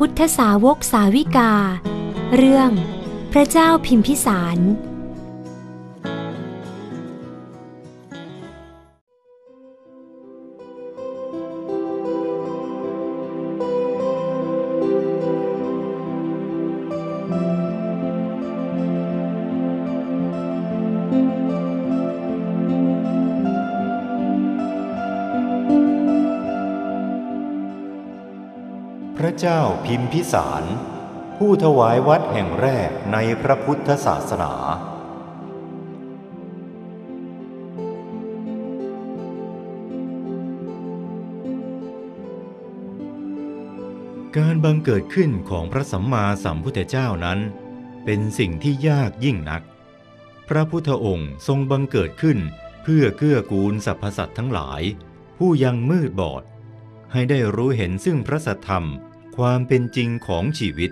พุทธสาวกสาวิกา เรื่อง พระเจ้าพิมพิสาร พิมพิสาร ผู้ถวายวัดแห่งแรกในพระพุทธศาสนาการบังเกิดขึ้นของพระสัมมาสัมพุทธเจ้านั้น เป็นสิ่งที่ยากยิ่งนัก พระพุทธองค์ทรงบังเกิดขึ้นเพื่อเกื้อกูลสรรพสัตว์ทั้งหลาย ผู้ยังมืดบอด ให้ได้รู้เห็นซึ่งพระสัทธรรม ความเป็นจริงของชีวิต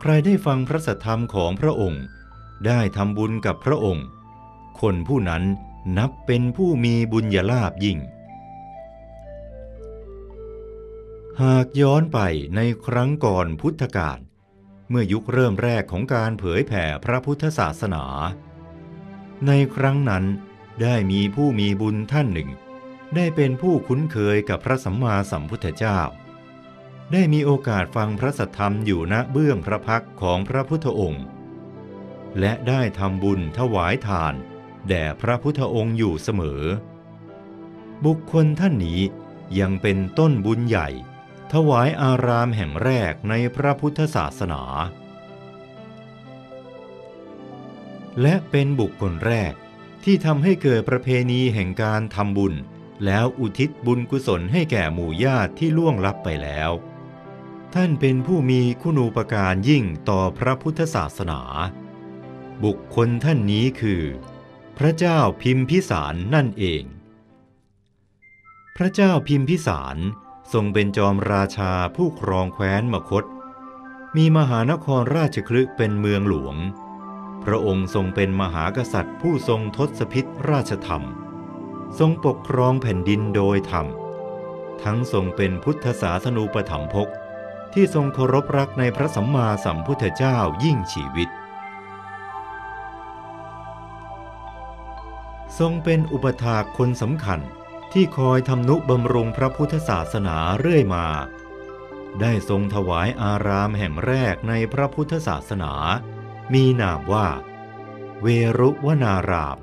ใครได้ฟังพระสัทธรรมของพระองค์ ได้ทำบุญกับพระองค์ คนผู้นั้นนับเป็นผู้มีบุญญาลาภยิ่ง หากย้อนไปในครั้งก่อนพุทธกาลเมื่อยุคเริ่มแรกของการเผยแผ่พระพุทธศาสนา ในครั้งนั้นได้มีผู้มีบุญท่านหนึ่ง ได้เป็นผู้คุ้นเคยกับพระสัมมาสัมพุทธเจ้า ได้มีโอกาสฟังพระสัทธรรมอยู่ณเบื้องพระพักของพระพุทธองค์ และได้ทำบุญถวายทาน แด่พระพุทธองค์อยู่เสมอ บุคคลท่านนี้ยังเป็นต้นบุญใหญ่ ถวายอารามแห่งแรกในพระพุทธศาสนา และเป็นบุคคลแรกที่ทำให้เกิดประเพณีแห่งการทำบุญแล้วอุทิศบุญกุศลให้แก่หมู่ญาติที่ล่วงลับไปแล้ว ท่านเป็นผู้มีคุณูปการยิ่งต่อพระพุทธศาสนา บุคคลท่านนี้คือ พระเจ้าพิมพิสารนั่นเอง พระเจ้าพิมพิสารทรงเป็นจอมราชาผู้ครองแคว้นมคต มีมหานครราชคลึเป็นเมืองหลวง พระองค์ทรงเป็นมหากษัตริย์ผู้ทรงทศพิษราชธรรม ทรงปกครองแผ่นดินโดยธรรม ทั้งทรงเป็นพุทธศาสนูปถัมภก ที่ทรงเคารพรักในพระสัมมาสัมพุทธเจ้ายิ่งชีวิต ทรงเป็นอุปถากคนสำคัญที่คอยทำนุบำรุงพระพุทธศาสนาเรื่อยมา ได้ทรงถวายอารามแห่งแรกในพระพุทธศาสนา มีนามว่า เวรุวนาราม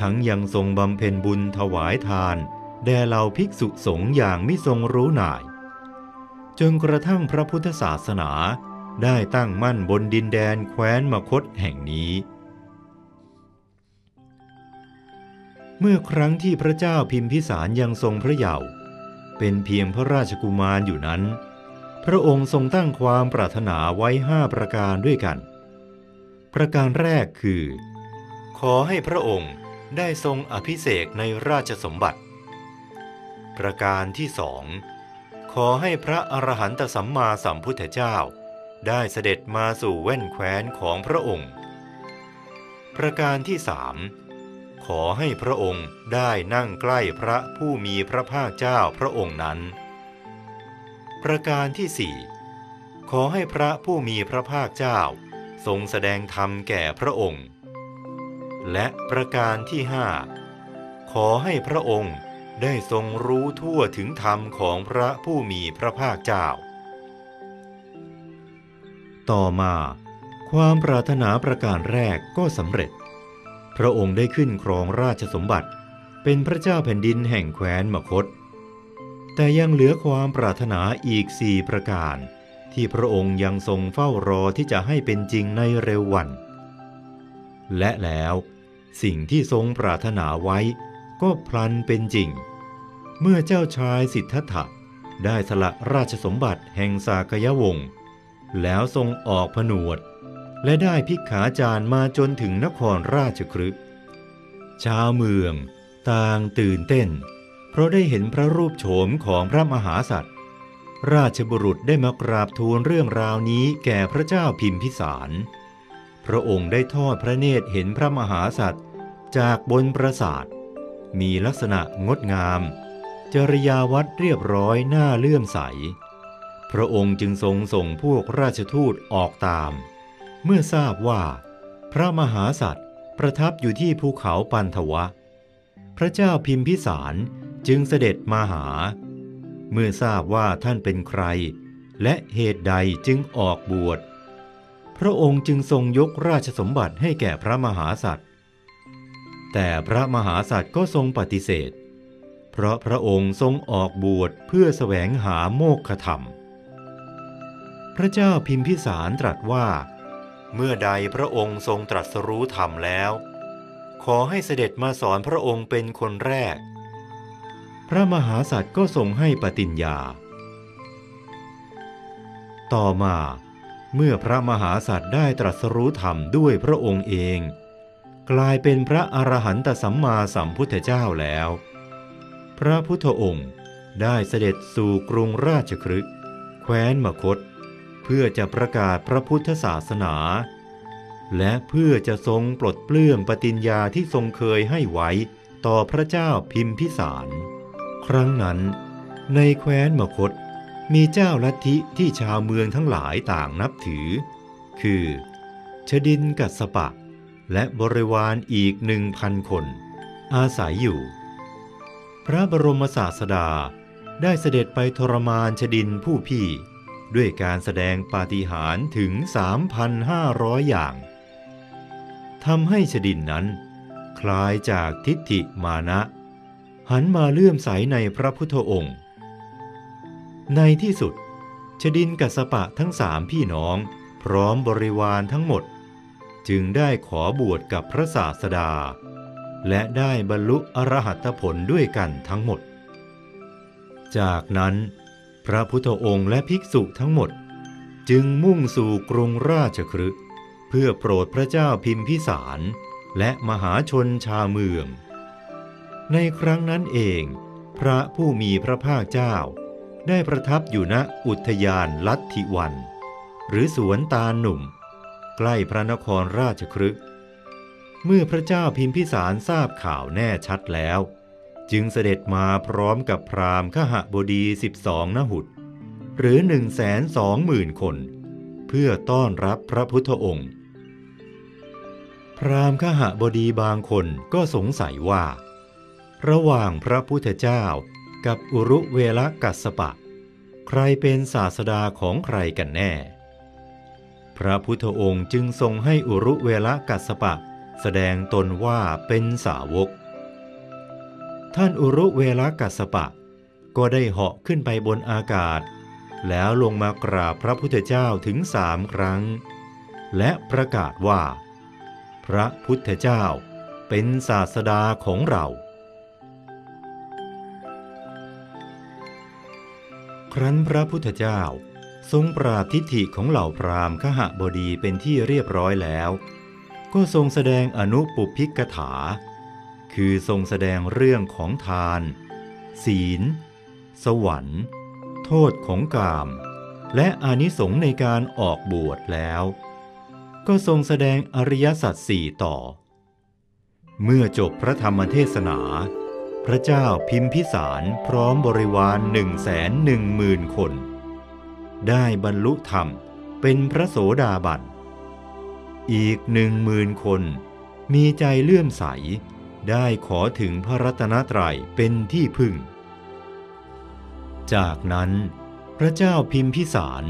ทั้งยังทรงบำเพ็ญบุญถวายทาน แด่เหล่าภิกษุสงฆ์อย่างไมิทรงรู้หน่าย จนกระทั่งพระพุทธศาสนาได้ตั้งมั่นบนดินแดนแคว้นมคตแห่งนี้ เมื่อครั้งที่พระเจ้าพิมพิสารยังทรงพระเยาว์เป็นเพียงพระราชกุมารอยู่นั้น พระองค์ทรงตั้งความปรารถนาไว้ห้าประการด้วยกัน ประการแรกคือ ขอให้พระองค์ได้ทรงอภิเษกในราชสมบัติ ประการที่สอง ขอให้พระอรหันตสัมมาสัมพุทธเจ้า ได้เสด็จมาสู่แว่นแคว้นของพระองค์ ประการที่สามขอให้พระองค์ได้นั่งใกล้พระผู้มีพระภาคเจ้าพระองค์นั้น ประการที่สี่ขอให้พระผู้มีพระภาคเจ้า ทรงแสดงธรรมแก่พระองค์ และประการที่ห้าขอให้พระองค์ ได้ทรงรู้ทั่วถึงธรรมของพระผู้มีพระภาคเจ้า ต่อมาความปรารถนาประการแรกก็สำเร็จ พระองค์ได้ขึ้นครองราชสมบัติ เป็นพระเจ้าแผ่นดินแห่งแคว้นมคต แต่ยังเหลือความปรารถนาอีกสี่ประการ ที่พระองค์ยังทรงเฝ้ารอที่จะให้เป็นจริงในเร็ววัน และแล้วสิ่งที่ทรงปรารถนาไว้ ก็พลันเป็นจริง เมื่อเจ้าชายสิทธัตถะได้สละราชสมบัติแห่งสากยวงศ์แล้วทรงออกผนวด และได้พิกขาจารมาจนถึงนครราชครึชาวเมืองต่างตื่นเต้น เพราะได้เห็นพระรูปโฉมของพระมหาสัตว์ราชบุรุษได้มากราบทูลเรื่องราวนี้แก่พระเจ้าพิมพิสาร พระองค์ได้ทอดพระเนตรเห็นพระมหาสัตว์จากบนปราสาท มีลักษณะงดงาม จริยาวัดเรียบร้อยน่าเลื่อมใส พระองค์จึงทรงส่งพวกราชทูตออกตาม เมื่อทราบว่า พระมหาสัตว์ประทับอยู่ที่ภูเขาปันทวะ พระเจ้าพิมพิสารจึงเสด็จมาหา เมื่อทราบว่าท่านเป็นใคร และเหตุใดจึงออกบวช พระองค์จึงทรงยกราชสมบัติให้แก่พระมหาสัตว์ แต่พระมหาสัตว์ก็ทรงปฏิเสธ เพราะพระองค์ทรงออกบวชเพื่อแสวงหาโมกขธรรม พระเจ้าพิมพิสารตรัสว่า เมื่อใดพระองค์ทรงตรัสรู้ธรรมแล้ว ขอให้เสด็จมาสอนพระองค์เป็นคนแรก พระมหาสัตว์ก็ทรงให้ปฏิญญา ต่อมาเมื่อพระมหาสัตว์ได้ตรัสรู้ธรรมด้วยพระองค์เอง กลายเป็นพระอรหันตสัมมาสัมพุทธเจ้าแล้ว พระพุทธองค์ได้เสด็จสู่กรุงราชครึกแคว้นมคต เพื่อจะประกาศพระพุทธศาสนา และเพื่อจะทรงปลดเปลื้องปฏิญญาที่ทรงเคยให้ไว้ต่อพระเจ้าพิมพิสาร ครั้งนั้น ในแคว้นมคตมีเจ้าลัทธิที่ชาวเมืองทั้งหลายต่างนับถือ คือ ชดินกัสปะ และบริวารอีกหนึ่งพันคน อาศัยอยู่ พระบรมศาสดาได้เสด็จไปทรมานชดินผู้พี่ ด้วยการแสดงปาฏิหาริย์ถึง 3,500 อย่างทำให้ชดินนั้น คลายจากทิฏฐิมานะ หันมาเลื่อมใสในพระพุทธองค์ ในที่สุด ชดินกัสปะทั้งสามพี่น้อง พร้อมบริวารทั้งหมด จึงได้ขอบวชกับพระศาสดา และได้บรรลุอรหัตผลด้วยกันทั้งหมด จากนั้น พระพุทธองค์และภิกษุทั้งหมด จึงมุ่งสู่กรุงราชครึเพื่อโปรดพระเจ้าพิมพิสารและมหาชนชาวเมือง ในครั้งนั้นเอง พระผู้มีพระภาคเจ้า ได้ประทับอยู่ณอุทยานลัทธิวัน หรือสวนตาหนุ่ม ใกล้พระนครราชครึกเมื่อพระเจ้าพิมพิสารทราบข่าวแน่ชัดแล้ว จึงเสด็จมาพร้อมกับพราหมณ์ขหบดีสิบสองนหุดหรือหนึ่งแสนสองหมื่นคน เพื่อต้อนรับพระพุทธองค์ พราหมณ์ขหบดีบางคนก็สงสัยว่า ระหว่างพระพุทธเจ้ากับอุรุเวลกัสปะ ใครเป็นศาสดาของใครกันแน่ พระพุทธองค์จึงทรงให้อุรุเวลกัสปะ แสดงตนว่าเป็นสาวก ท่านอุรุเวลกัสปะ ก็ได้เหาะขึ้นไปบนอากาศ แล้วลงมากราบพระพุทธเจ้าถึงสามครั้ง และประกาศว่า พระพุทธเจ้าเป็นศาสดาของเรา ครั้นพระพุทธเจ้า ทรงปราบทิฏฐิของเหล่าพราหมณ์ขหบดีเป็นที่เรียบร้อยแล้ว ก็ทรงแสดงอนุปุพิกถา คือทรงแสดงเรื่องของทาน ศีล สวรรค์ โทษของกาม และอานิสงส์ในการออกบวชแล้ว ก็ทรงแสดงอริยสัจสี่ต่อ เมื่อจบพระธรรมเทศนาพระเจ้าพิมพิสารพร้อมบริวารหนึ่งแสนหนึ่งหมื่นคน ได้บรรลุธรรมเป็นพระโสดาบัน อีกหนึ่งหมื่นคน มีใจเลื่อมใส ได้ขอถึงพระรัตนตรัยเป็นที่พึ่ง จากนั้น พระเจ้าพิมพิสาร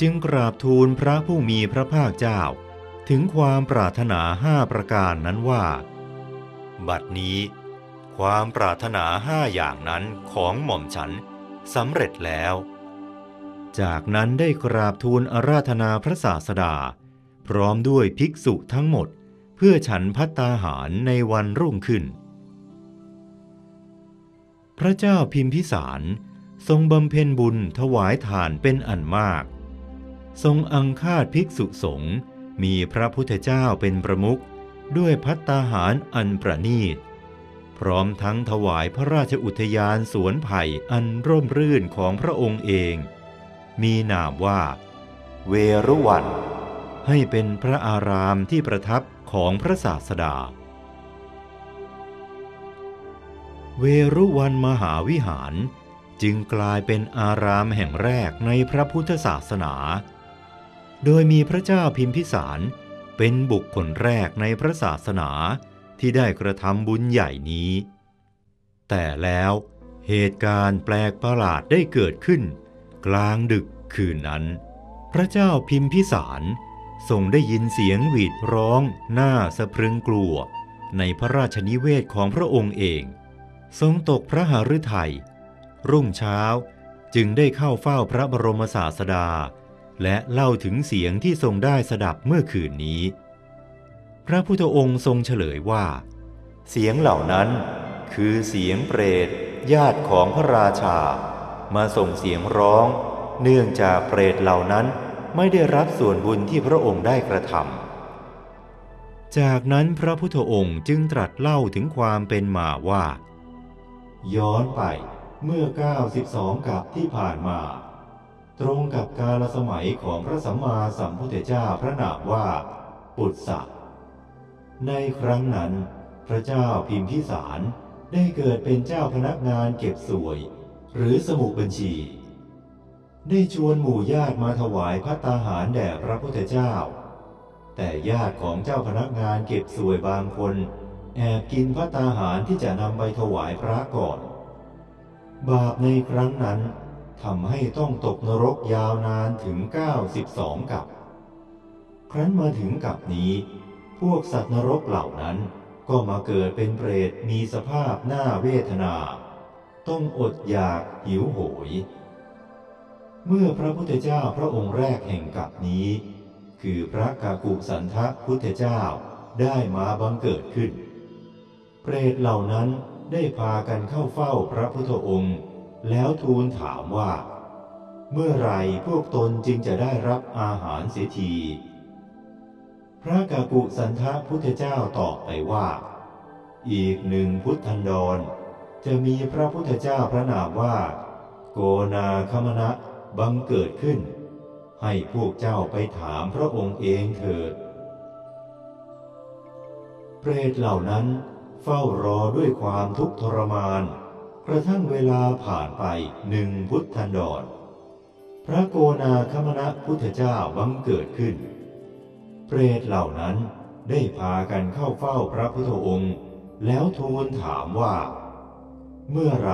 จึงกราบทูลพระผู้มีพระภาคเจ้า ถึงความปรารถนาห้าประการนั้นว่า บัดนี้ ความปรารถนาห้าอย่างนั้นของหม่อมฉันสำเร็จแล้ว จากนั้นได้กราบทูลอาราธนาพระศาสดา พร้อมด้วยภิกษุทั้งหมด เพื่อฉันพัตตาหารในวันรุ่งขึ้น พระเจ้าพิมพิสารทรงบำเพ็ญบุญถวายทานเป็นอันมาก ทรงอังคาดภิกษุสงฆ์มีพระพุทธเจ้าเป็นประมุขด้วยพัตตาหารอันประณีต พร้อมทั้งถวายพระราชอุทยานสวนไผ่อันร่มรื่นของพระองค์เอง มีนามว่า เวรุวัน ให้เป็นพระอารามที่ประทับของพระศาสดา เวรุวันมหาวิหารจึงกลายเป็นอารามแห่งแรกในพระพุทธศาสนา โดยมีพระเจ้าพิมพิสารเป็นบุคคลแรกในพระศาสนาที่ได้กระทำบุญใหญ่นี้ แต่แล้วเหตุการณ์แปลกประหลาดได้เกิดขึ้น กลางดึกคืนนั้น พระเจ้าพิมพิสารทรงได้ยินเสียงหวีดร้องหน้าสะพรึงกลัว ในพระราชนิเวศของพระองค์เอง ทรงตกพระหฤทัยรุ่งเช้าจึงได้เข้าเฝ้าพระบรมศาสดา และเล่าถึงเสียงที่ทรงได้สดับเมื่อคืนนี้ พระพุทธองค์ทรงเฉลยว่า เสียงเหล่านั้นคือเสียงเปรตญาติของพระราชา มาส่งเสียงร้อง เนื่องจากเปรตเหล่านั้นไม่ได้รับส่วนบุญที่พระองค์ได้กระทำจากนั้นพระพุทธองค์จึงตรัสเล่าถึงความเป็นมาว่า ย้อนไปเมื่อ 92 กับที่ผ่านมา ตรงกับกาลสมัยของพระสัมมาสัมพุทธเจ้าพระนามว่า ปุตสะในครั้งนั้น พระเจ้าพิมพิสารได้เกิดเป็นเจ้าพนักงานเก็บสวย หรือสมุบัญชี ได้ชวนหมู่ญาติมาถวายพัตตาหารแด่พระพุทธเจ้า แต่ญาติของเจ้าพนักงานเก็บสวยบางคน แอบกินพัตตาหารที่จะนำไปถวายพระก่อน บาปในครั้งนั้นทำให้ต้องตกนรกยาวนานถึง 92 กับ ครั้นมาถึงกับนี้ พวกสัตว์นรกเหล่านั้นก็มาเกิดเป็นเปรตมีสภาพหน้าเวทนา ต้องอดอยากหิวโหย เมื่อพระพุทธเจ้าพระองค์แรกแห่งกับนี้ คือพระกากุสันทะพุทธเจ้าได้มาบังเกิดขึ้น เปรตเหล่านั้นได้พากันเข้าเฝ้าพระพุทธองค์ แล้วทูลถามว่า เมื่อไรพวกตนจึงจะได้รับอาหารเสียที พระกากุสันทะพุทธเจ้าตอบไปว่า อีกหนึ่งพุทธันดร จะมีพระพุทธเจ้าพระนามว่า โกนาคมณะบังเกิดขึ้น ให้พวกเจ้าไปถามพระองค์เองเถิด เปรตเหล่านั้นเฝ้ารอด้วยความทุกข์ทรมาน กระทั่งเวลาผ่านไปหนึ่งพุทธันดร พระโกนาคมณะพุทธเจ้าบังเกิดขึ้น เปรตเหล่านั้นได้พากันเข้าเฝ้าพระพุทธองค์ แล้วทูลถามว่า เมื่อไร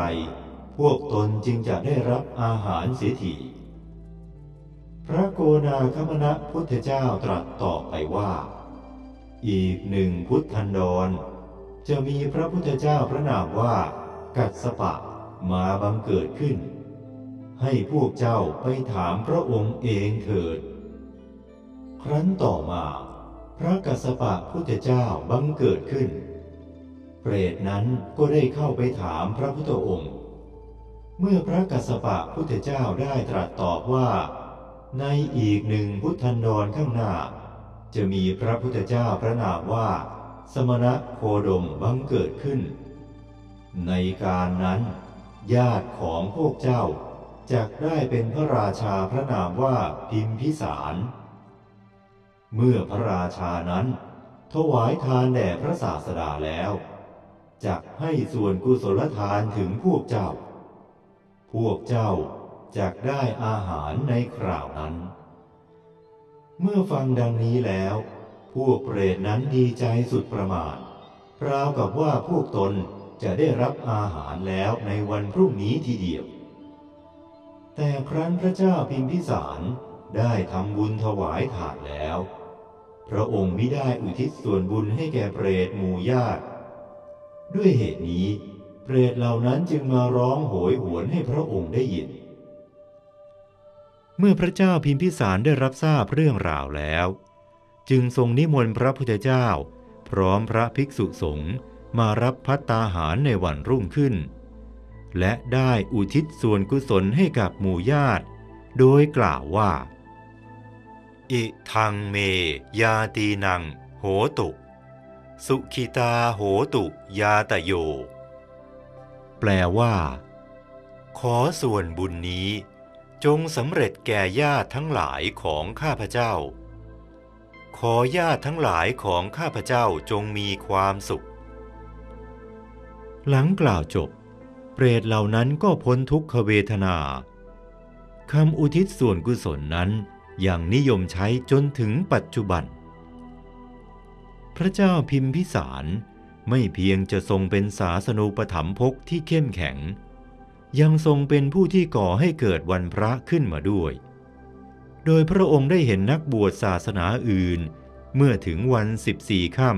พวกตนจึงจะได้รับอาหารเสียทีพระโกนาคมณะพุทธเจ้าตรัสตอบไปว่า อีกหนึ่งพุทธันดร จะมีพระพุทธเจ้าพระนามว่า กัสปะมาบังเกิดขึ้น ให้พวกเจ้าไปถามพระองค์เองเถิด ครั้นต่อมา พระกัสปะพุทธเจ้าบังเกิดขึ้น เปรตนั้นก็ได้เข้าไปถามพระพุทธองค์ เมื่อพระกัสสปะพุทธเจ้าได้ตรัสตอบว่า ในอีกหนึ่งพุทธันดรข้างหน้า จะมีพระพุทธเจ้าพระนามว่า สมณะโคดมบังเกิดขึ้น ในการนั้น ญาติของพวกเจ้าจะได้เป็นพระราชาพระนามว่าพิมพิสาร เมื่อพระราชานั้น ถวายทานแด่พระศาสดาแล้ว จักให้ส่วนกุศลทานถึงพวกเจ้า พวกเจ้าจักได้อาหารในคราวนั้น เมื่อฟังดังนี้แล้ว พวกเปรตนั้นดีใจสุดประมาณราวกับว่าพวกตนจะได้รับอาหารแล้วในวันพรุ่งนี้ทีเดียว แต่ครั้นพระเจ้าพิมพิสารได้ทำบุญถวายถาดแล้ว พระองค์มิได้อุทิศส่วนบุญให้แก่เปรตหมู่ญาติ ด้วยเหตุนี้ เปรตเหล่านั้นจึงมาร้องโหยหวนให้พระองค์ได้ยิน เมื่อพระเจ้าพิมพิสารได้รับทราบเรื่องราวแล้ว จึงทรงนิมนต์พระพุทธเจ้า พร้อมพระภิกษุสงฆ์มารับพัตตาหารในวันรุ่งขึ้น และได้อุทิศส่วนกุศลให้กับหมู่ญาติ โดยกล่าวว่า อิทังเมยาตีนัง โหตุ สุขิตาโหตุยาตโย แปลว่า ขอส่วนบุญนี้ จงสำเร็จแก่ญาติทั้งหลายของข้าพเจ้า ขอญาติทั้งหลายของข้าพเจ้าจงมีความสุข หลังกล่าวจบ เปรตเหล่านั้นก็พ้นทุกขเวทนาคำอุทิศส่วนกุศลนั้นอยังนิยมใช้จนถึงปัจจุบัน พระเจ้าพิมพิสารไม่เพียงจะทรงเป็นศาสนูปถัมภกที่เข้มแข็ง ยังทรงเป็นผู้ที่ก่อให้เกิดวันพระขึ้นมาด้วย โดยพระองค์ได้เห็นนักบวชศาสนาอื่น เมื่อถึงวัน 14ค่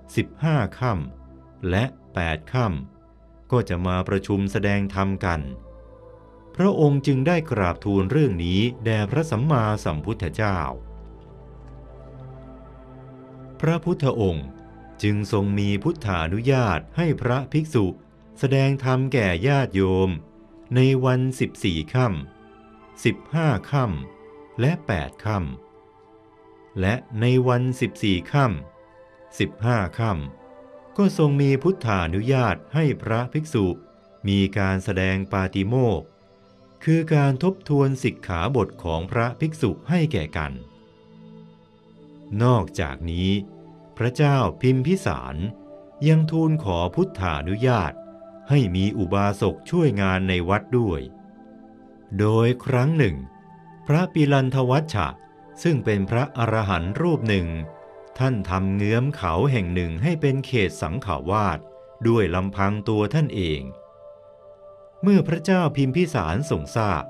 ำ15ค่ำและ 8ค่ำก็จะมาประชุมแสดงธรรมกัน พระองค์จึงได้กราบทูลเรื่องนี้แด่พระสัมมาสัมพุทธเจ้า พระพุทธองค์ จึงทรงมีพุทธานุญาตให้พระภิกษุ แสดงธรรมแก่ญาติโยม ในวัน14ค่ำ15ค่ำและ8ค่ำและในวัน14ค่ำ15ค่ำก็ทรงมีพุทธานุญาตให้พระภิกษุ มีการแสดงปาติโมกคือการทบทวนสิกขาบทของพระภิกษุให้แก่กัน นอกจากนี้ พระเจ้าพิมพิสารยังทูลขอพุทธานุญาต ให้มีอุบาสกช่วยงานในวัดด้วย โดยครั้งหนึ่ง พระปิลันทวัชชะซึ่งเป็นพระอรหันต์รูปหนึ่ง ท่านทำเงื้อมเขาแห่งหนึ่งให้เป็นเขตสังขาวาสด้วยลำพังตัวท่านเอง เมื่อพระเจ้าพิมพิสารทรงทราบ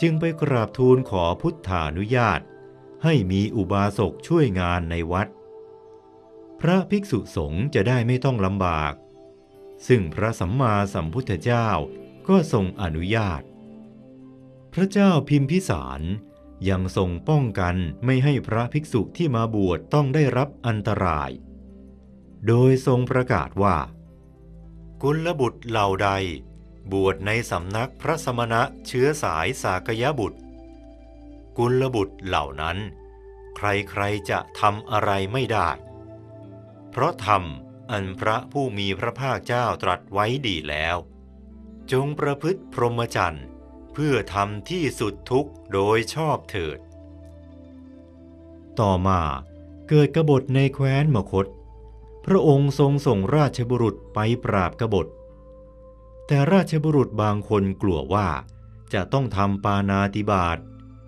จึงไปกราบทูลขอพุทธานุญาต ให้มีอุบาสกช่วยงานในวัด พระภิกษุสงฆ์จะได้ไม่ต้องลำบาก ซึ่งพระสัมมาสัมพุทธเจ้าก็ทรงอนุญาต พระเจ้าพิมพิสารยังทรงป้องกันไม่ให้พระภิกษุที่มาบวชต้องได้รับอันตราย โดยทรงประกาศว่า กุลบุตรเหล่าใด บวชในสำนักพระสมณะเชื้อสายสากยบุตร กุลบุตรเหล่านั้น ใครๆจะทำอะไรไม่ได้ เพราะธรรมอันพระผู้มีพระภาคเจ้าตรัสไว้ดีแล้ว จงประพฤติพรหมจรรย์เพื่อทำที่สุดทุกโดยชอบเถิด ต่อมาเกิดกบฏในแคว้นมคต พระองค์ทรงส่งราชบุรุษไปปราบกบฏ แต่ราชบุรุษบางคนกลัวว่าจะต้องทำปานาติบาต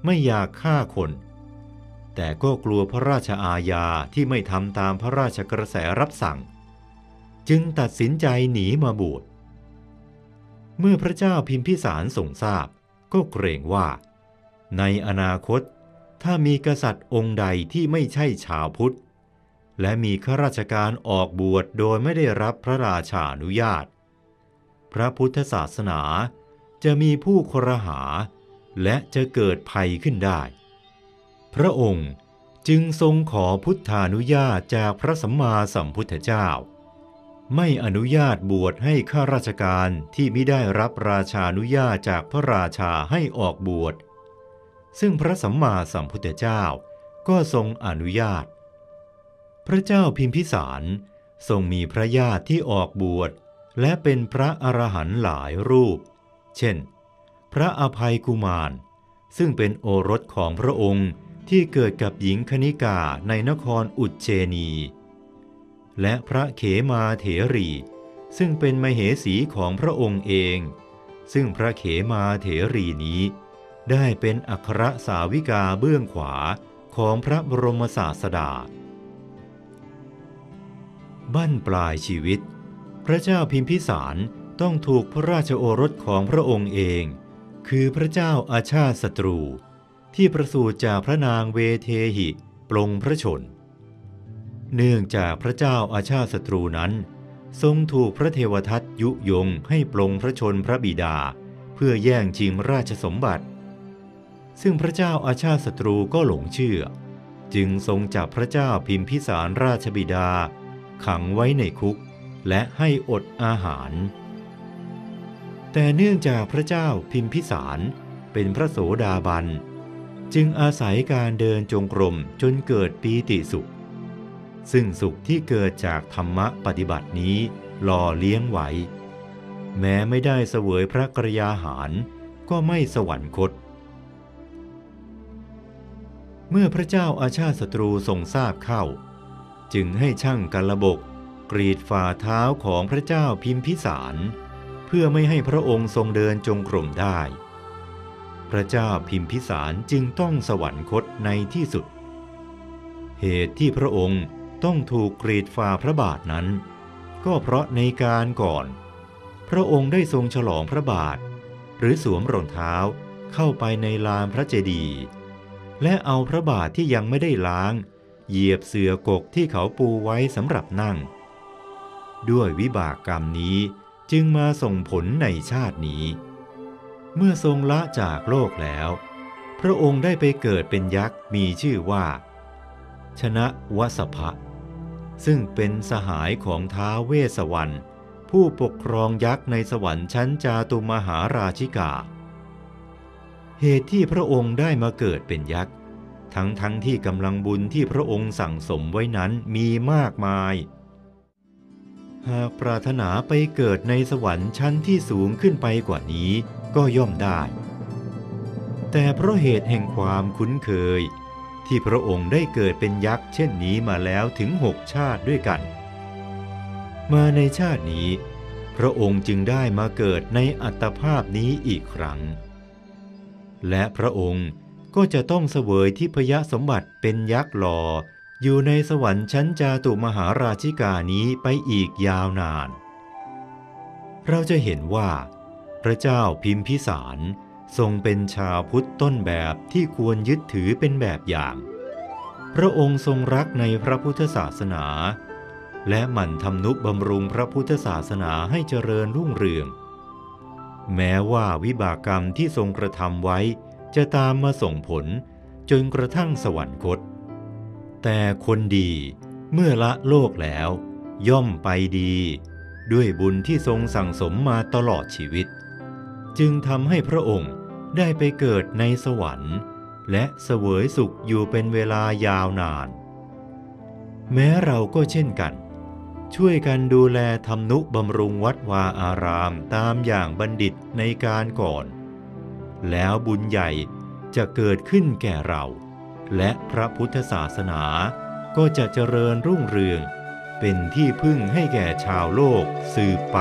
ไม่อยากฆ่าคน แต่ก็กลัวพระราชอาญาที่ไม่ทำตามพระราชกระแสรับสั่ง จึงตัดสินใจหนีมาบวชเมื่อพระเจ้าพิมพิสารทรงทราบ ก็เกรงว่า ในอนาคตถ้ามีกษัตริย์องค์ใดที่ไม่ใช่ชาวพุทธ และมีข้าราชการออกบวชโดยไม่ได้รับพระราชาอนุญาต พระพุทธศาสนาจะมีผู้ครหา และจะเกิดภัยขึ้นได้ พระองค์จึงทรงขอพุทธานุญาตจากพระสัมมาสัมพุทธเจ้า ไม่อนุญาตบวชให้ข้าราชการที่ไม่ได้รับราชานุญาตจากพระราชาให้ออกบวช ซึ่งพระสัมมาสัมพุทธเจ้าก็ทรงอนุญาต พระเจ้าพิมพิสารทรงมีพระญาติที่ออกบวชและเป็นพระอรหันต์หลายรูป เช่น พระอภัยกุมาร ซึ่งเป็นโอรสของพระองค์ ที่เกิดกับหญิงคณิกาในนครอุจเชนี และพระเขมาเถรี ซึ่งเป็นมเหสีของพระองค์เอง ซึ่งพระเขมาเถรีนี้ ได้เป็นอัครสาวิกาเบื้องขวาของพระบรมศาสดา บั้นปลายชีวิต พระเจ้าพิมพิสารต้องถูกพระราชโอรสของพระองค์เอง คือพระเจ้าอาชาติศัตรู ที่ประสูติจากพระนางเวเทหิปลงพระชน เนื่องจากพระเจ้าอาชาติศัตรูนั้น ทรงถูกพระเทวทัตยุยงให้ปลงพระชนพระบิดา เพื่อแย่งชิงราชสมบัติ ซึ่งพระเจ้าอาชาติศัตรูก็หลงเชื่อ จึงทรงจับพระเจ้าพิมพิสารราชบิดา ขังไว้ในคุกและให้อดอาหาร แต่เนื่องจากพระเจ้าพิมพิสารเป็นพระโสดาบัน จึงอาศัยการเดินจงกรมจนเกิดปีติสุข ซึ่งสุขที่เกิดจากธรรมะปฏิบัตินี้หล่อเลี้ยงไว้ แม้ไม่ได้เสวยพระกรยาหาร ก็ไม่สวรรคต เมื่อพระเจ้าอาชาติศัตรูทรงทราบเข้า จึงให้ช่างกันระบกกรีดฝ่าเท้าของพระเจ้าพิมพิสาร เพื่อไม่ให้พระองค์ทรงเดินจงกรมได้ ระเจ้าพิมพิสารจึงต้องสวรรคตในที่สุด เหตุที่พระองค์ต้องถูกกรีดฝ่าพระบาทนั้น ก็เพราะในการก่อน พระองค์ได้ทรงฉลองพระบาท หรือสวมรองเท้าเข้าไปในลานพระเจดีย์และเอาพระบาทที่ยังไม่ได้ล้าง เหยียบเสื่อกกที่เขาปูไว้สำหรับนั่ง ด้วยวิบากกรรมนี้จึงมาส่งผลในชาตินี้ เมื่อทรงละจากโลกแล้ว พระองค์ได้ไปเกิดเป็นยักษ์มีชื่อว่า ชนะวสภะซึ่งเป็นสหายของท้าเวสสวรรณผู้ปกครองยักษ์ในสวรรค์ชั้นจาตุมหาราชิกา เหตุที่พระองค์ได้มาเกิดเป็นยักษ์ ทั้งทั้งที่กำลังบุญที่พระองค์สั่งสมไว้นั้นมีมากมาย หากปรารถนาไปเกิดในสวรรค์ชั้นที่สูงขึ้นไปกว่านี้ ก็ย่อมได้ แต่เพราะเหตุแห่งความคุ้นเคย ที่พระองค์ได้เกิดเป็นยักษ์เช่นนี้มาแล้วถึงหกชาติด้วยกัน มาในชาตินี้ พระองค์จึงได้มาเกิดในอัตภาพนี้อีกครั้ง และพระองค์ก็จะต้องเสวยที่พยสมบัติเป็นยักษ์หลออยู่ในสวรรค์ชั้นจาตุมหาราชิกานี้ไปอีกยาวนาน เราจะเห็นว่า พระเจ้าพิมพิสารทรงเป็นชาวพุทธต้นแบบที่ควรยึดถือเป็นแบบอย่าง พระองค์ทรงรักในพระพุทธศาสนา และหมั่นทำนุบำรุงพระพุทธศาสนาให้เจริญรุ่งเรือง แม้ว่าวิบากกรรมที่ทรงกระทำไว้จะตามมาส่งผลจนกระทั่งสวรรคต แต่คนดีเมื่อละโลกแล้ว ย่อมไปดี ด้วยบุญที่ทรงสั่งสมมาตลอดชีวิต จึงทำให้พระองค์ได้ไปเกิดในสวรรค์ และเสวยสุขอยู่เป็นเวลายาวนาน แม้เราก็เช่นกัน ช่วยกันดูแลทำนุบำรุงวัดวาอารามตามอย่างบัณฑิตในการก่อน แล้วบุญใหญ่จะเกิดขึ้นแก่เรา และพระพุทธศาสนาก็จะเจริญรุ่งเรือง เป็นที่พึ่งให้แก่ชาวโลกสืบไป